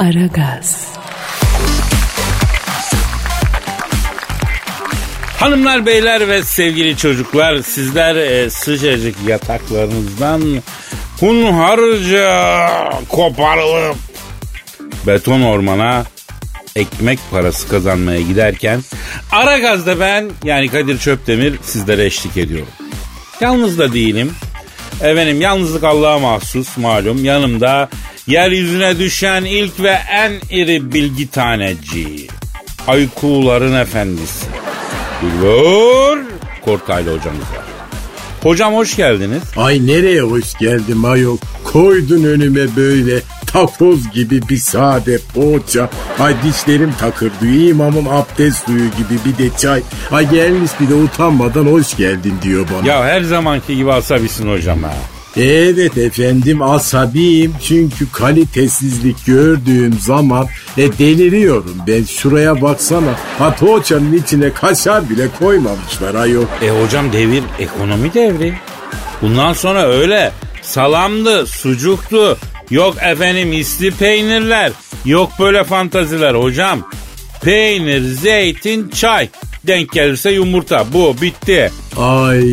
Aragaz. Hanımlar, beyler ve sevgili çocuklar sizler e, sıcacık yataklarınızdan hunharca koparılıp beton ormana ekmek parası kazanmaya giderken Aragaz'da ben yani Kadir Çöptemir sizlere eşlik ediyorum. Yalnız da değilim. Efendim yalnızlık Allah'a mahsus malum. Yanımda yeryüzüne düşen ilk ve en iri bilgi taneci. Aykuların efendisi. Bilgur Kortaylı hocamız var. Hocam hoş geldiniz. Ay nereye hoş geldin ayol? Koydun önüme böyle takoz gibi bir sade poğaça. Ay dişlerim takırdı. İmamın abdest suyu gibi bir de çay. Ay gelmiş bir de utanmadan hoş geldin diyor bana. Ya her zamanki gibi asabisin hocam ha. Evet efendim asabiyim çünkü kalitesizlik gördüğüm zaman e, deliriyorum ben şuraya baksana ha poğaçanın içine kaşar bile koymamışlar ayol. E hocam devir ekonomi devri. Bundan sonra öyle salamdı, sucuktu, yok efendim isli peynirler, yok böyle fantaziler hocam. Peynir, zeytin, çay. Denk gelirse yumurta. Bu bitti. Ay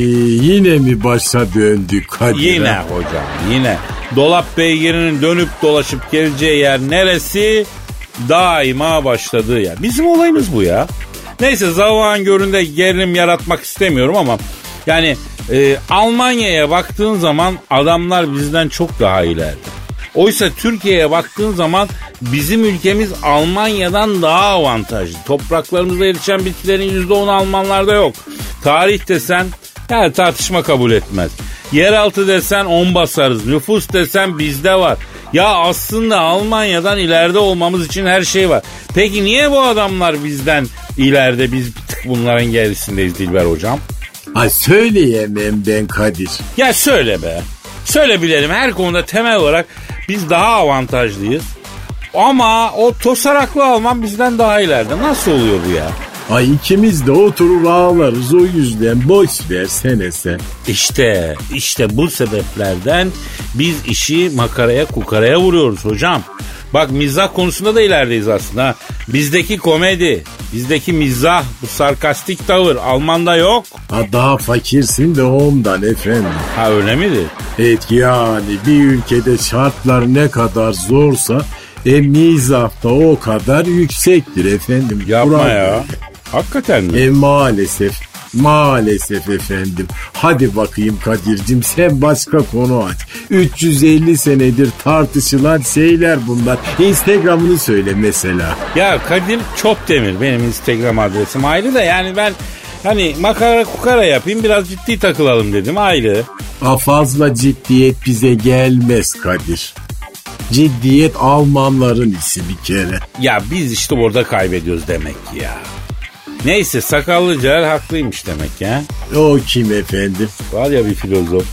yine mi başa döndük Kadir? Yine hocam yine. Dolap beygirinin dönüp dolaşıp geleceği yer neresi? Daima başladığı yer. Bizim olayımız bu ya. Neyse zavağın göründe gerilim yaratmak istemiyorum ama yani e, Almanya'ya baktığın zaman adamlar bizden çok daha ileride. Oysa Türkiye'ye baktığın zaman bizim ülkemiz Almanya'dan daha avantajlı. Topraklarımızda yetişen bitkilerin %10'u Almanlarda yok. Tarih desen yani tartışma kabul etmez. Yeraltı desen 10 basarız. Nüfus desen bizde var. Ya aslında Almanya'dan ileride olmamız için her şey var. Peki niye bu adamlar bizden ileride biz bir tık bunların gerisindeyiz Dilber hocam? Ay söyleyemem ben Kadir. Ya söyle be. Söyle bilelim her konuda temel olarak biz daha avantajlıyız. Ama o tosaraklı Alman bizden daha ileride. Nasıl oluyor bu ya? Ay ikimiz de oturur ağlarız o yüzden boş versene sen. İşte, işte bu sebeplerden biz işi makaraya kukaraya vuruyoruz hocam. Bak mizah konusunda da ilerideyiz aslında. Bizdeki komedi, bizdeki mizah, bu sarkastik tavır Alman'da yok. Ha daha fakirsin de ondan efendim. Ha öyle midir? Evet yani bir ülkede şartlar ne kadar zorsa e mizah da o kadar yüksektir efendim. Yapma Kural ya. Hakikaten mi? E maalesef. Maalesef efendim. Hadi bakayım Kadir'cim sen başka konu aç. 350 senedir tartışılan şeyler bunlar. Instagram'ını söyle mesela. Ya Kadir Çopdemir benim Instagram adresim ayrı da yani ben hani makara kukara yapayım biraz ciddi takılalım dedim ayrı. Ha fazla ciddiyet bize gelmez Kadir. Ciddiyet Almanların işi bir kere. Ya biz işte orada kaybediyoruz demek ki ya. Neyse sakallıcalar haklıymış demek ya. O kim efendim? Var ya bir filozof.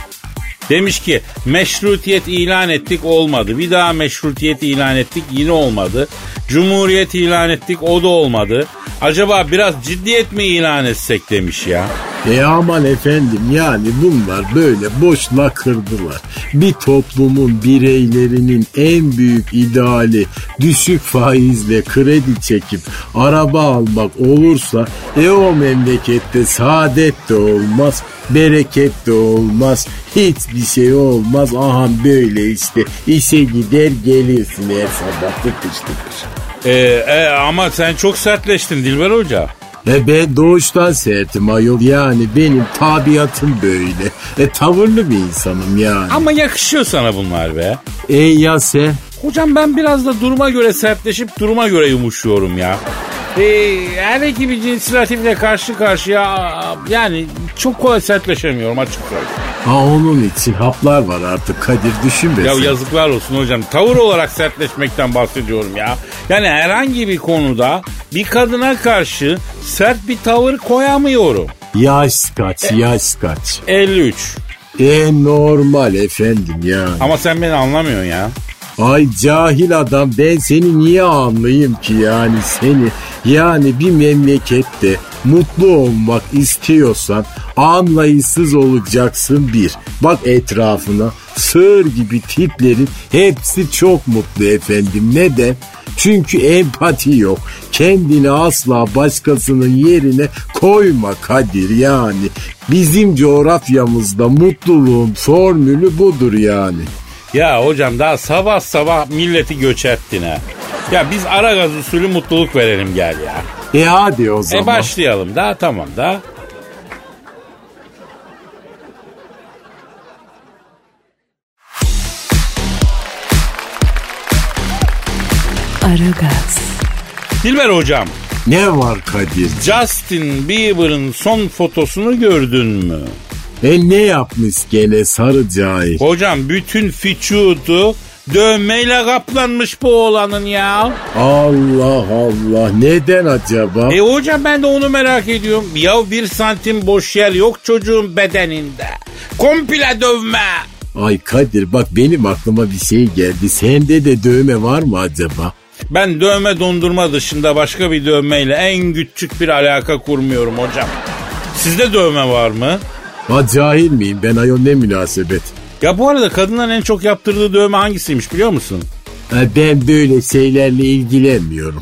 Demiş ki meşrutiyet ilan ettik olmadı. Bir daha meşrutiyet ilan ettik yine olmadı. Cumhuriyet ilan ettik o da olmadı. Acaba biraz ciddiyet mi ilan etsek demiş ya. E aman efendim yani bunlar böyle boş lakırdılar. Bir toplumun bireylerinin en büyük ideali düşük faizle kredi çekip araba almak olursa e o memlekette saadet de olmaz, bereket de olmaz, hiçbir şey olmaz. Aha böyle işte işe gider gelirsin her sabah tıkış tıkış. Ee, e, ama sen çok sertleştin Dilber Hoca. E ben doğuştan sertim ayol yani benim tabiatım böyle. E tavırlı bir insanım yani. Ama yakışıyor sana bunlar be. E ya sen? Hocam ben biraz da duruma göre sertleşip duruma göre yumuşuyorum ya. Ee, her iki bir cinsilatifle karşı karşıya yani çok kolay sertleşemiyorum açık söyleyeyim. Ha onun için haplar var artık Kadir düşünme Ya yazıklar olsun hocam. Tavır olarak sertleşmekten bahsediyorum ya. Yani herhangi bir konuda bir kadına karşı sert bir tavır koyamıyorum. Yaş kaç yaş kaç. 53. E normal efendim yani. Ama sen beni anlamıyorsun ya. Ay cahil adam ben seni niye anlayayım ki yani seni. Yani bir memlekette mutlu olmak istiyorsan anlayışsız olacaksın bir. Bak etrafına sığır gibi tiplerin hepsi çok mutlu efendim. Neden? Çünkü empati yok. Kendini asla başkasının yerine koyma Kadir yani. Bizim coğrafyamızda mutluluğun formülü budur yani. Ya hocam daha sabah sabah milleti göç ettin ha. Ya biz ara gaz usulü mutluluk verelim gel ya. E hadi o zaman. E başlayalım da tamam da. Aragaz, Dilber hocam Ne var Kadir? Justin Bieber'ın son fotosunu gördün mü? E ne yapmış gene sarı cahil? Hocam bütün vücudu dövmeyle kaplanmış bu oğlanın ya. Allah Allah neden acaba? E hocam ben de onu merak ediyorum. Ya bir santim boş yer yok çocuğun bedeninde. Komple dövme. Ay Kadir bak benim aklıma bir şey geldi. Sende de dövme var mı acaba? Ben dövme dondurma dışında başka bir dövmeyle en küçük bir alaka kurmuyorum hocam. Sizde dövme var mı? Ha cahil miyim ben ayol ne münasebet. Ya bu arada kadınların en çok yaptırdığı dövme hangisiymiş biliyor musun? Ha, ben böyle şeylerle ilgilenmiyorum.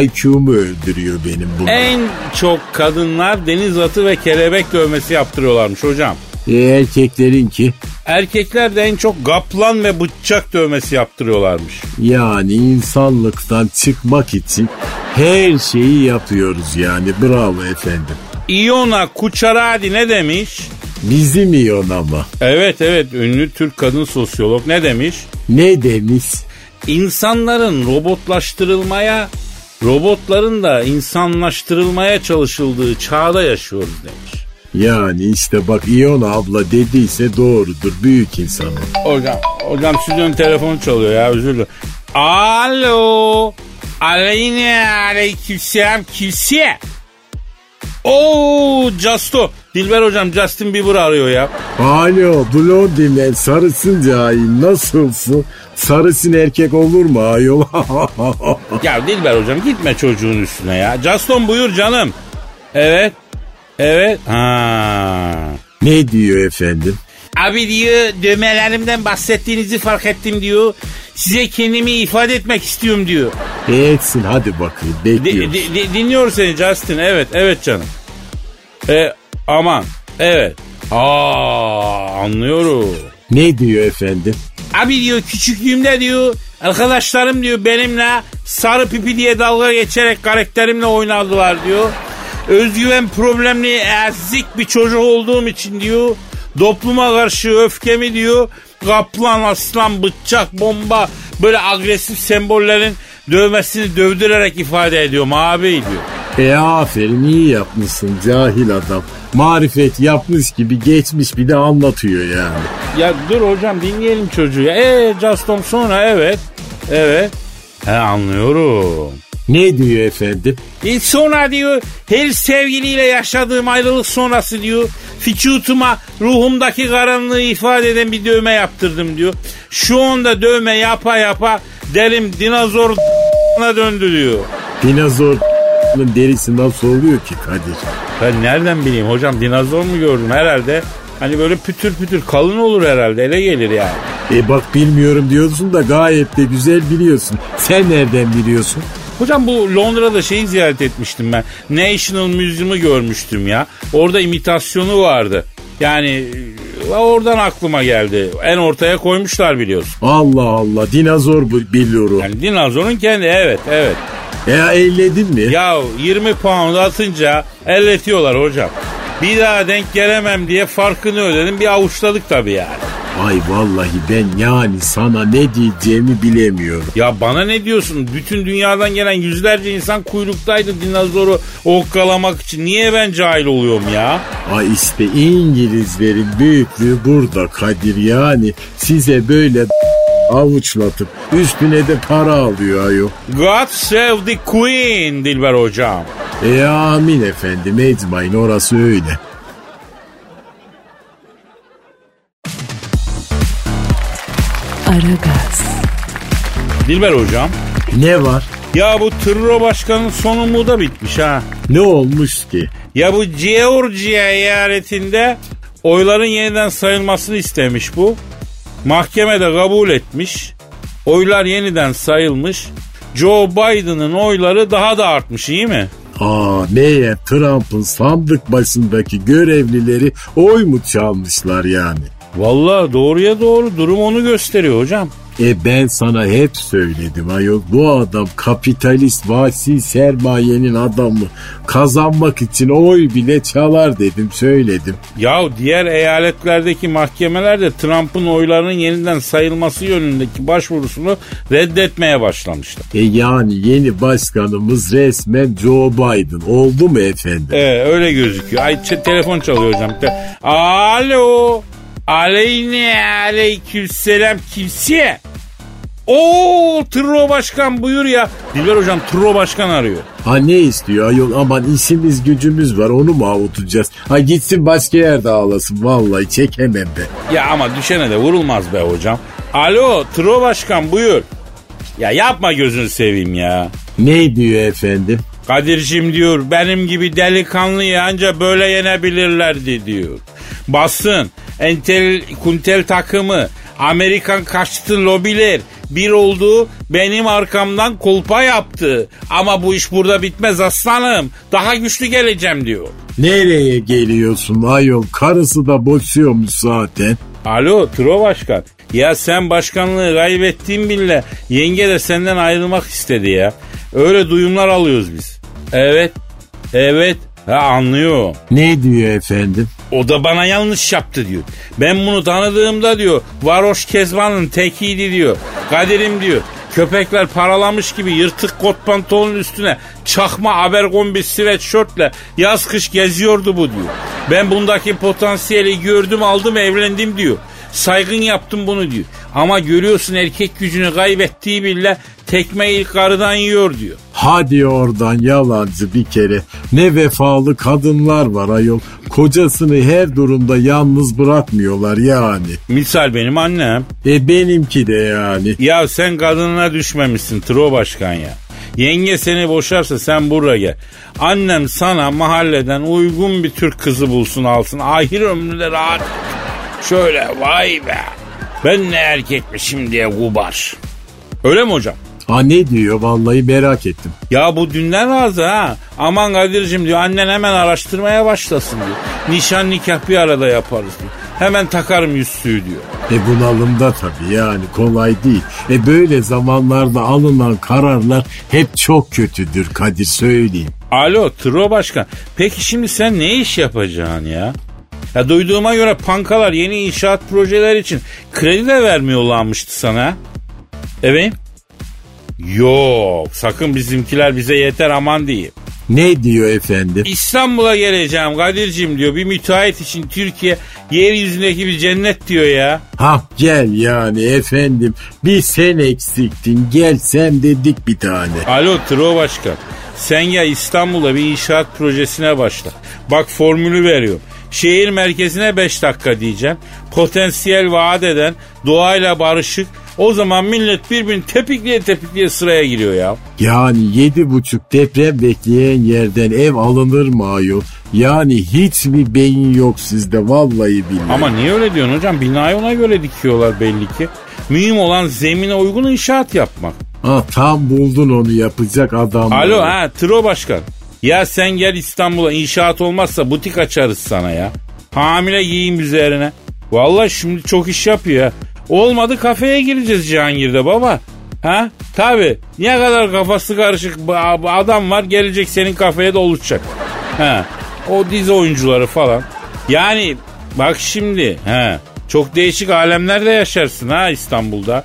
IQ'mu öldürüyor benim bu. En çok kadınlar deniz atı ve kelebek dövmesi yaptırıyorlarmış hocam. E, erkeklerinki Erkekler de en çok kaplan ve bıçak dövmesi yaptırıyorlarmış. yani insanlıktan çıkmak için her şeyi yapıyoruz yani bravo efendim. Iona Kucharadi ne demiş? Bizim iyon ama. Evet evet ünlü Türk kadın sosyolog ne demiş? Ne demiş? İnsanların robotlaştırılmaya, robotların da insanlaştırılmaya çalışıldığı çağda yaşıyoruz demiş. Yani işte bak İyon abla dediyse doğrudur büyük insan. Hocam, hocam stüdyonun telefonu çalıyor ya özür dilerim. Alo. Aleyne aleykümselam kimse. Oo Justo. Dilber hocam Justin Bieber arıyor ya. Alo Blondie sarısın cahil nasılsın? Sarısın erkek olur mu ayol? Ya Dilber hocam gitme çocuğun üstüne ya. Justin buyur canım. Evet. Evet. Ha. ne diyor efendim? Abi diyor dövmelerimden bahsettiğinizi fark ettim diyor. Size kendimi ifade etmek istiyorum diyor. Etsin hadi bakayım bekliyorum. di- di- dinliyor seni Justin. Evet, evet canım. E, aman. Evet. Aa, anlıyorum. Ne diyor efendim? Abi diyor küçüklüğümde diyor arkadaşlarım diyor benimle sarı pipi diye dalga geçerek karakterimle oynadılar diyor. Özgüven problemli ezik bir çocuk olduğum için diyor topluma karşı öfkemi diyor kaplan, aslan, bıçak, bomba böyle agresif sembollerin dövmesini dövdürerek ifade ediyorum abi diyor. E aferin iyi yapmışsın cahil adam. Marifet yapmış gibi geçmiş bir de anlatıyor yani. Ya dur hocam dinleyelim çocuğu. E Justin sonra evet. Evet. He anlıyorum. Ne diyor efendim? E sonra diyor her sevgiliyle yaşadığım ayrılık sonrası diyor vücutuma ruhumdaki karanlığı ifade eden bir dövme yaptırdım diyor. Şu anda dövme yapa yapa derim dinozor döndü diyor. Dinozor derisi nasıl oluyor ki Kadir? Ben nereden bileyim hocam dinozor mu gördüm herhalde. Hani böyle pütür pütür kalın olur herhalde ele gelir yani. E bak bilmiyorum diyorsun da gayet de güzel biliyorsun. Sen nereden biliyorsun? Hocam bu Londra'da şeyi ziyaret etmiştim ben. National Museum'u görmüştüm ya. Orada imitasyonu vardı. Yani e, oradan aklıma geldi. En ortaya koymuşlar biliyorsun. Allah Allah dinozor bu biliyorum. Yani dinozorun kendi evet evet. Ya elledin mi? Ya 20 pound atınca elletiyorlar hocam. Bir daha denk gelemem diye farkını ödedim bir avuçladık tabii yani. Ay vallahi ben yani sana ne diyeceğimi bilemiyorum. Ya bana ne diyorsun? Bütün dünyadan gelen yüzlerce insan kuyruktaydı dinozoru okkalamak için. Niye ben cahil oluyorum ya? Ay işte İngilizlerin büyüklüğü burada Kadir yani size böyle avuçlatıp üstüne de para alıyor ayol. God save the Queen Dilber hocam. E amin efendim ecmain orası öyle. Aragaz, Dilber hocam. Ne var? Ya bu Tırro Başkan'ın son umudu da bitmiş ha. Ne olmuş ki? Ya bu Georgia eyaletinde oyların yeniden sayılmasını istemiş bu. Mahkemede kabul etmiş. Oylar yeniden sayılmış. Joe Biden'ın oyları daha da artmış iyi mi? Aa neye Trump'ın sandık başındaki görevlileri oy mu çalmışlar yani? Vallahi doğruya doğru durum onu gösteriyor hocam. E ben sana hep söyledim ayol bu adam kapitalist vasi sermayenin adamı kazanmak için oy bile çalar dedim söyledim. Ya diğer eyaletlerdeki mahkemeler de Trump'ın oylarının yeniden sayılması yönündeki başvurusunu reddetmeye başlamışlar. E yani yeni başkanımız resmen Joe Biden oldu mu efendim? Ee, öyle gözüküyor. Ay telefon çalıyor hocam. Te- Alo. Aleyne aleykümselam kimse. Oo Tırro Başkan buyur ya. Dilber hocam Tırro Başkan arıyor. Ha ne istiyor ayol aman işimiz gücümüz var onu mu avutacağız? Ha gitsin başka yerde ağlasın vallahi çekemem be. Ya ama düşene de vurulmaz be hocam. Alo Tırro Başkan buyur. Ya yapma gözünü seveyim ya. Ne diyor efendim? Kadir'cim diyor benim gibi delikanlıyı anca böyle yenebilirlerdi diyor. Basın, entel, kuntel takımı, Amerikan kaçtı lobiler bir oldu benim arkamdan kolpa yaptı. Ama bu iş burada bitmez aslanım. Daha güçlü geleceğim diyor. Nereye geliyorsun ayol? Karısı da boşuyormuş zaten. Alo Tro Başkan. Ya sen başkanlığı kaybettiğin bile yenge de senden ayrılmak istedi ya. Öyle duyumlar alıyoruz biz. Evet. Evet. Ha anlıyor. Ne diyor efendim? O da bana yanlış yaptı diyor. Ben bunu tanıdığımda diyor varoş kezbanın tekiydi diyor. Kadir'im diyor. Köpekler paralamış gibi yırtık kot pantolonun üstüne çakma abergombi sweatshirtle yaz kış geziyordu bu diyor. Ben bundaki potansiyeli gördüm aldım evlendim diyor. Saygın yaptım bunu diyor. Ama görüyorsun erkek gücünü kaybettiği bile tekme ilk karıdan yiyor diyor. Hadi oradan yalancı bir kere. Ne vefalı kadınlar var ayol. Kocasını her durumda yalnız bırakmıyorlar yani. Misal benim annem. E benimki de yani. Ya sen kadınına düşmemişsin Tro Başkan ya. Yenge seni boşarsa sen buraya gel. Annem sana mahalleden uygun bir Türk kızı bulsun alsın. Ahir ömrüne rahat. Şöyle vay be. Ben ne erkekmişim diye gubar. Öyle mi hocam? Ha ne diyor vallahi merak ettim. Ya bu dünden razı ha. Aman Kadir'cim diyor annen hemen araştırmaya başlasın diyor. Nişan nikah bir arada yaparız diyor. Hemen takarım yüzüğü diyor. E bunalımda tabii yani kolay değil. E böyle zamanlarda alınan kararlar hep çok kötüdür Kadir söyleyeyim. Alo Tro Başkan. Peki şimdi sen ne iş yapacaksın ya? Ya duyduğuma göre pankalar yeni inşaat projeler için kredi de vermiyorlarmıştı sana. Evet. Yok sakın bizimkiler bize yeter aman diyeyim. Ne diyor efendim? İstanbul'a geleceğim Kadir'cim diyor. Bir müteahhit için Türkiye yeryüzündeki bir cennet diyor ya. Ha gel yani efendim bir sen eksiktin gel sen dedik bir tane. Alo Tro Başkan. Sen ya İstanbul'a bir inşaat projesine başla. Bak formülü veriyorum. Şehir merkezine 5 dakika diyeceğim. Potansiyel vaat eden, doğayla barışık. O zaman millet birbirini tepikliye tepikliye sıraya giriyor ya. Yani yedi buçuk deprem bekleyen yerden ev alınır mı ayol? Yani hiç mi beyin yok sizde vallahi billahi. Ama niye öyle diyorsun hocam? Binayı ona göre dikiyorlar belli ki. Mühim olan zemine uygun inşaat yapmak. Ha, tam buldun onu yapacak adam. Alo ha Tro Başkan. Ya sen gel İstanbul'a inşaat olmazsa butik açarız sana ya. Hamile giyim üzerine. Vallahi şimdi çok iş yapıyor ya. Olmadı kafeye gireceğiz Cihangir'de baba. Ha? Tabi. Ne kadar kafası karışık adam var gelecek senin kafeye de oluşacak. Ha. O dizi oyuncuları falan. Yani bak şimdi ha. Çok değişik alemlerde yaşarsın ha İstanbul'da.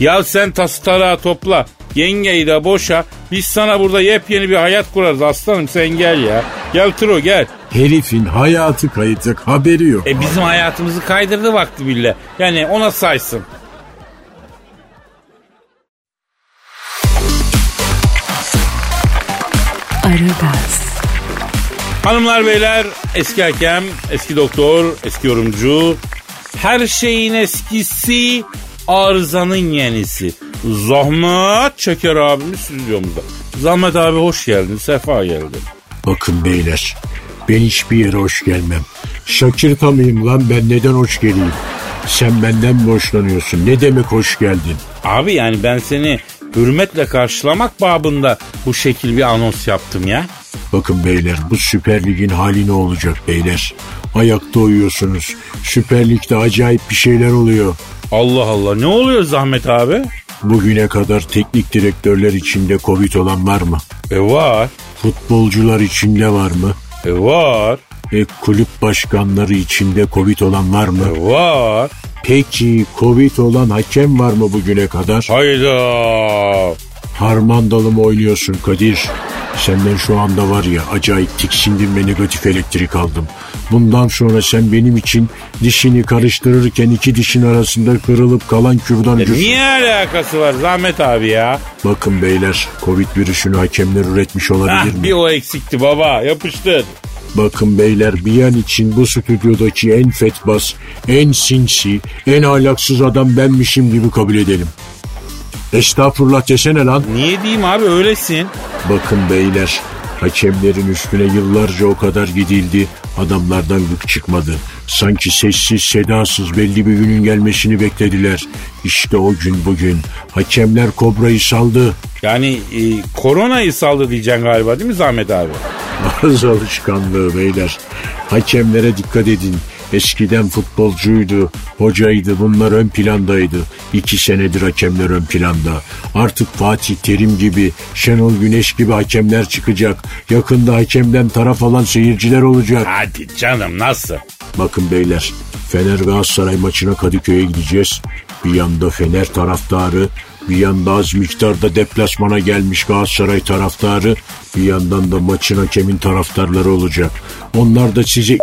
Ya sen tası tarağı topla. Yengeyi de boşa. Biz sana burada yepyeni bir hayat kurarız aslanım sen gel ya. Gel Tro gel. Herifin hayatı kayacak haberi yok. E bizim hayatımızı kaydırdı vakti bile. Yani ona saysın. Aragaz, Hanımlar beyler eski hakem, eski doktor, eski yorumcu. Her şeyin eskisi arızanın yenisi. Zahmet Çeker abimiz stüdyomuzda. Zahmet abi hoş geldin, sefa geldin. Bakın beyler ben hiçbir yere hoş gelmem. Şakir mıyım lan ben neden hoş geleyim? Sen benden mi hoşlanıyorsun? Ne demek hoş geldin? Abi yani ben seni hürmetle karşılamak babında bu şekil bir anons yaptım ya. Bakın beyler bu Süper Lig'in hali ne olacak beyler? Ayakta uyuyorsunuz. Süper Lig'de acayip bir şeyler oluyor. Allah Allah ne oluyor Zahmet abi? Bugüne kadar teknik direktörler içinde Covid olan var mı? E var. Futbolcular içinde var mı? E var. E kulüp başkanları içinde Covid olan var mı? E var. Peki Covid olan hakem var mı bugüne kadar? Hayda. Harmandalı mı oynuyorsun Kadir? Senden şu anda var ya acayip tiksindim ve negatif elektrik aldım. Bundan sonra sen benim için dişini karıştırırken iki dişin arasında kırılıp kalan kürdancısın. Niye alakası var Zahmet abi ya? Bakın beyler Covid virüsünü hakemler üretmiş olabilir Hah, mi? bir o eksikti baba yapıştır. Bakın beyler bir an için bu stüdyodaki en fetbas, en sinsi, en ahlaksız adam benmişim gibi kabul edelim. Estağfurullah desene lan. Niye diyeyim abi öylesin. Bakın beyler hakemlerin üstüne yıllarca o kadar gidildi adamlardan gık çıkmadı. Sanki sessiz sedasız belli bir günün gelmesini beklediler. İşte o gün bugün hakemler kobrayı saldı. Yani e, koronayı saldı diyeceksin galiba değil mi Zahmet abi? Ağız alışkanlığı beyler. Hakemlere dikkat edin. Eskiden futbolcuydu, hocaydı bunlar ön plandaydı. İki senedir hakemler ön planda. Artık Fatih Terim gibi, Şenol Güneş gibi hakemler çıkacak. Yakında hakemden taraf alan seyirciler olacak. Hadi canım nasıl? Bakın beyler, Fener Galatasaray maçına Kadıköy'e gideceğiz. Bir yanda Fener taraftarı, bir yanda az miktarda deplasmana gelmiş Galatasaray taraftarı, bir yandan da maçın hakemin taraftarları olacak. Onlar da size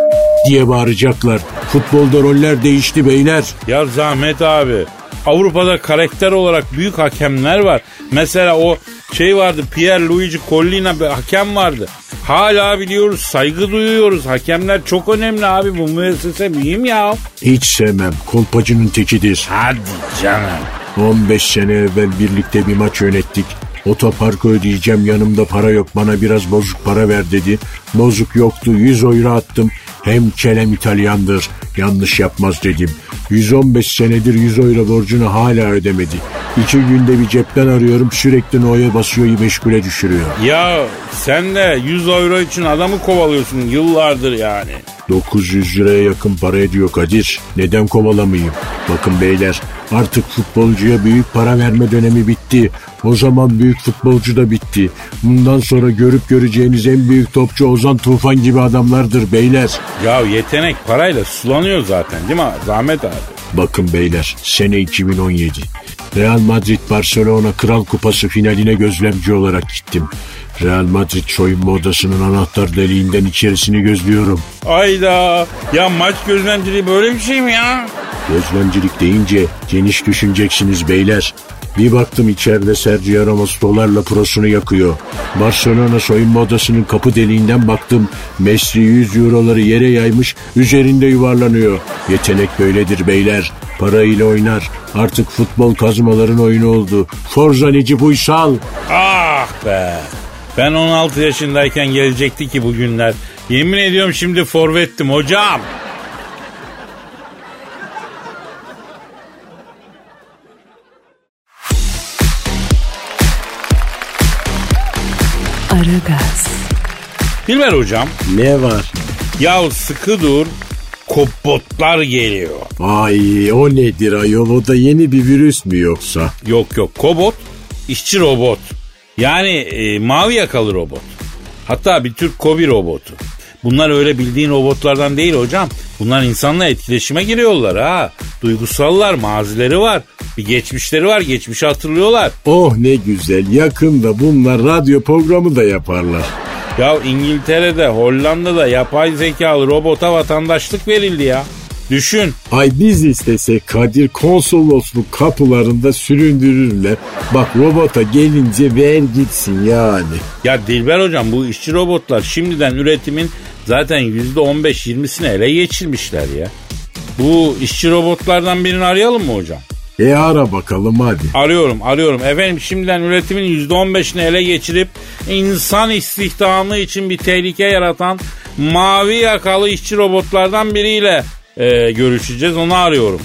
diye bağıracaklar. Futbolda roller değişti beyler. Ya Zahmet abi Avrupa'da karakter olarak büyük hakemler var. Mesela o şey vardı Pierre Luigi Collina bir hakem vardı. Hala biliyoruz saygı duyuyoruz. Hakemler çok önemli abi bu müessese mühim ya. Hiç sevmem. Kolpacının tekidir. Hadi canım. 15 sene evvel birlikte bir maç yönettik. Otoparkı ödeyeceğim yanımda para yok bana biraz bozuk para ver dedi. Bozuk yoktu 100 euro attım. Hem kelem İtalyandır yanlış yapmaz dedim. 115 senedir 100 euro borcunu hala ödemedi. İki günde bir cepten arıyorum sürekli noya basıyor meşgule düşürüyor. Ya sen de 100 euro için adamı kovalıyorsun yıllardır yani. 900 liraya yakın para ediyor Kadir. Neden kovalamayayım? Bakın beyler artık futbolcuya büyük para verme dönemi bitti. O zaman büyük futbolcu da bitti. Bundan sonra görüp göreceğiniz en büyük topçu Ozan Tufan gibi adamlardır beyler. Ya yetenek parayla sulanıyor zaten değil mi Zahmet abi? Bakın beyler sene 2017. Real Madrid Barcelona Kral Kupası finaline gözlemci olarak gittim. Real Madrid soyunma odasının anahtar deliğinden içerisini gözlüyorum. Ayda ya maç gözlemciliği böyle bir şey mi ya? Gözlemcilik deyince geniş düşüneceksiniz beyler. Bir baktım içeride Sergio Ramos dolarla prosunu yakıyor. Barcelona soyunma odasının kapı deliğinden baktım. Messi 100 euroları yere yaymış üzerinde yuvarlanıyor. Yetenek böyledir beyler. Parayla oynar. Artık futbol kazmaların oyunu oldu. Forza Necip Uysal. Ah be. Ben 16 yaşındayken gelecekti ki bu günler. Yemin ediyorum şimdi forvettim hocam. Aragaz, Dilber hocam. Ne var? Ya sıkı dur. Kobotlar geliyor. Ay o nedir ayol o da yeni bir virüs mü yoksa? Yok yok kobot işçi robot. Yani e, mavi yakalı robot. Hatta bir Türk kobi robotu. Bunlar öyle bildiğin robotlardan değil hocam. Bunlar insanla etkileşime giriyorlar ha. Duygusallar, mazileri var. Bir geçmişleri var, geçmişi hatırlıyorlar. Oh ne güzel yakında bunlar radyo programı da yaparlar. Ya İngiltere'de, Hollanda'da yapay zekalı robota vatandaşlık verildi ya. Düşün. Ay biz istesek Kadir konsolosluk kapılarında süründürürler. Bak robota gelince ver gitsin yani. Ya Dilber hocam bu işçi robotlar şimdiden üretimin zaten %15-20'sini ele geçirmişler ya. Bu işçi robotlardan birini arayalım mı hocam? E ara bakalım hadi. Arıyorum arıyorum. Efendim şimdiden üretimin %15'ini ele geçirip insan istihdamı için bir tehlike yaratan mavi yakalı işçi robotlardan biriyle e, görüşeceğiz. Onu arıyorum.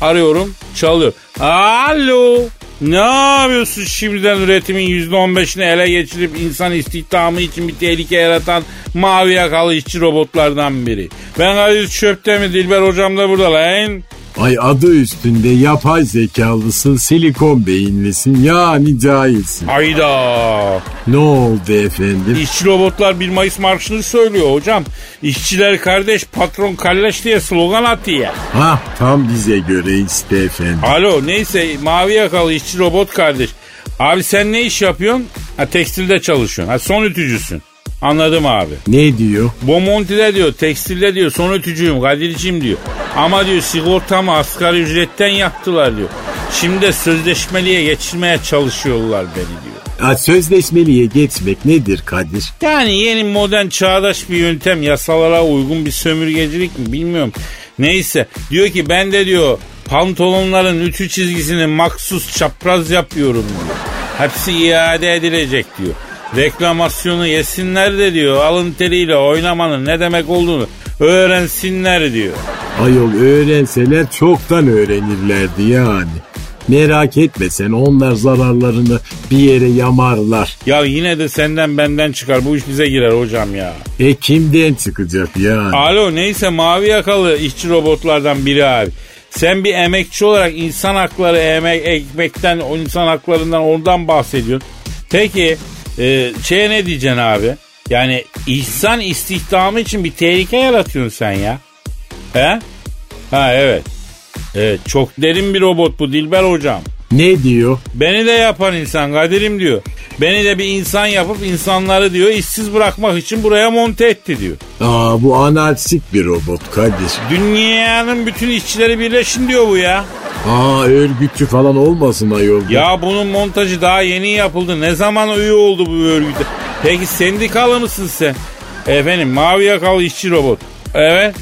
Arıyorum çalıyor. Alo Ne yapıyorsun şimdiden üretimin %15'ini ele geçirip insan istihdamı için bir tehlike yaratan mavi yakalı işçi robotlardan biri. Ben Kadir Çöp'te mi Dilber hocam da burada lan. Ay adı üstünde yapay zekalısın, silikon beyinlisin yani cahilsin. Hayda. Ne oldu efendim? İşçi robotlar 1 Mayıs marşını söylüyor hocam. İşçiler kardeş patron kalleş diye slogan atıyor. Ha tam bize göre işte efendim. Alo neyse mavi yakalı işçi robot kardeş. Abi sen ne iş yapıyorsun? Ha tekstilde çalışıyorsun. Ha son ütücüsün. Anladım abi. Ne diyor? Bomonti'de diyor, tekstilde diyor, son ütücüyüm, Kadir'cim diyor. Ama diyor sigortamı asgari ücretten yaptılar diyor. Şimdi de sözleşmeliye geçirmeye çalışıyorlar beni diyor. Ha, sözleşmeliye geçmek nedir Kadir? Yani yeni modern çağdaş bir yöntem yasalara uygun bir sömürgecilik mi bilmiyorum. Neyse diyor ki ben de diyor pantolonların ütü çizgisini maksus çapraz yapıyorum diyor. Hepsi iade edilecek diyor. Reklamasyonu yesinler de diyor alın teriyle oynamanın ne demek olduğunu öğrensinler diyor. Ayol öğrenseler çoktan öğrenirlerdi yani. Merak etme sen onlar zararlarını bir yere yamarlar. Ya yine de senden benden çıkar bu iş bize girer hocam ya. E kimden çıkacak yani? Alo neyse mavi yakalı işçi robotlardan biri abi. Sen bir emekçi olarak insan hakları, emek, ekmekten, insan haklarından oradan bahsediyorsun. Peki e, şeye ne diyeceksin abi? Yani insan istihdamı için bir tehlike yaratıyorsun sen ya. He? Ha evet. Evet çok derin bir robot bu Dilber hocam. Ne diyor? Beni de yapan insan Kadir'im diyor. Beni de bir insan yapıp insanları diyor işsiz bırakmak için buraya monte etti diyor. Aa bu anarşik bir robot Kadir. Dünyanın bütün işçileri birleşin diyor bu ya. Aa örgütçü falan olmasın ayol. Ya bunun montajı daha yeni yapıldı. Ne zaman üye oldu bu örgüte? Peki sendikalı mısın sen? Efendim mavi yakalı işçi robot. Evet.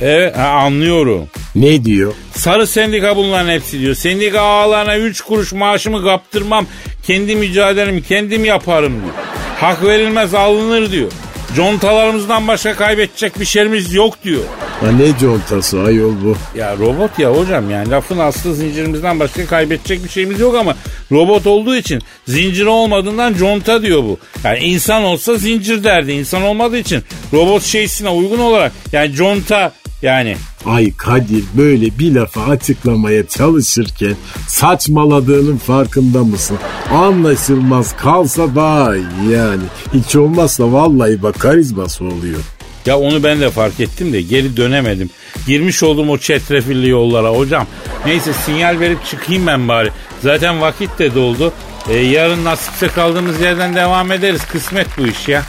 Evet ha, anlıyorum. Ne diyor? Sarı sendika bunların hepsi diyor. Sendika ağalarına 3 kuruş maaşımı kaptırmam. Kendi mücadelemi kendim yaparım diyor. Hak verilmez alınır diyor. Contalarımızdan başka kaybedecek bir şeyimiz yok diyor. Ha ne contası ayol bu? Ya robot ya hocam yani lafın aslı zincirimizden başka kaybedecek bir şeyimiz yok ama robot olduğu için zincir olmadığından conta diyor bu. Yani insan olsa zincir derdi. İnsan olmadığı için robot şeysine uygun olarak yani conta yani Ay Kadir böyle bir lafı açıklamaya çalışırken saçmaladığının farkında mısın? Anlaşılmaz kalsa daha iyi yani. Hiç olmazsa vallahi bak karizması oluyor. Ya onu ben de fark ettim de geri dönemedim. Girmiş oldum o çetrefilli yollara hocam. Neyse sinyal verip çıkayım ben bari. Zaten vakit de doldu. Ee, yarın nasipse kaldığımız yerden devam ederiz. Kısmet bu iş ya.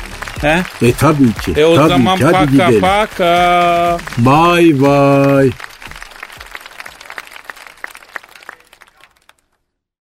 He? E tabii ki. E o tabii zaman ki. Hadi paka gidelim. paka. Bye bye.